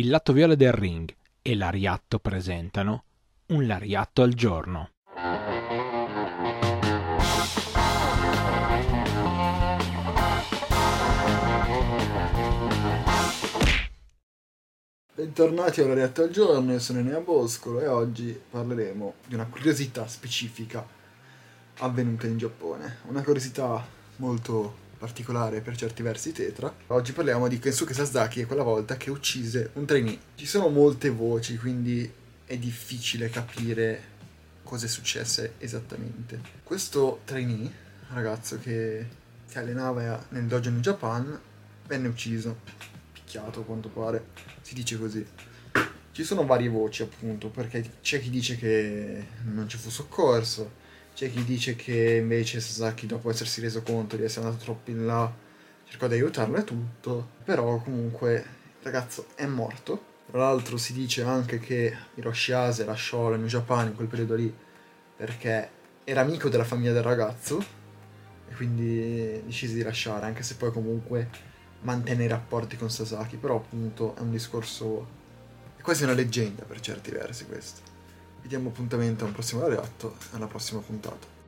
il lato viola del ring e l'Ariatto presentano un Lariatto al giorno. Bentornati a Lariatto al giorno, io sono Enea Boscolo e oggi parleremo di una curiosità specifica avvenuta in Giappone. Una curiosità molto particolare per certi versi tetra. Oggi parliamo di Kensuke Sasaki e quella volta che uccise un trainee. Ci sono molte voci, quindi è difficile capire cosa è successo esattamente. Questo trainee, ragazzo che, che allenava nel dojo in Japan, venne ucciso, picchiato a quanto pare, si dice così. Ci sono varie voci appunto, perché c'è chi dice che non ci fu soccorso, c'è chi dice che invece Sasaki, dopo essersi reso conto di essere andato troppo in là, cercò di aiutarlo e tutto. Però comunque il ragazzo è morto. Tra l'altro si dice anche che Hiroshi Ase lasciò la New Japan in quel periodo lì perché era amico della famiglia del ragazzo e quindi decise di lasciare, anche se poi comunque mantenne i rapporti con Sasaki. Però appunto è un discorso... è quasi una leggenda per certi versi questo. Vi diamo appuntamento a un prossimo reatto alla prossima puntata.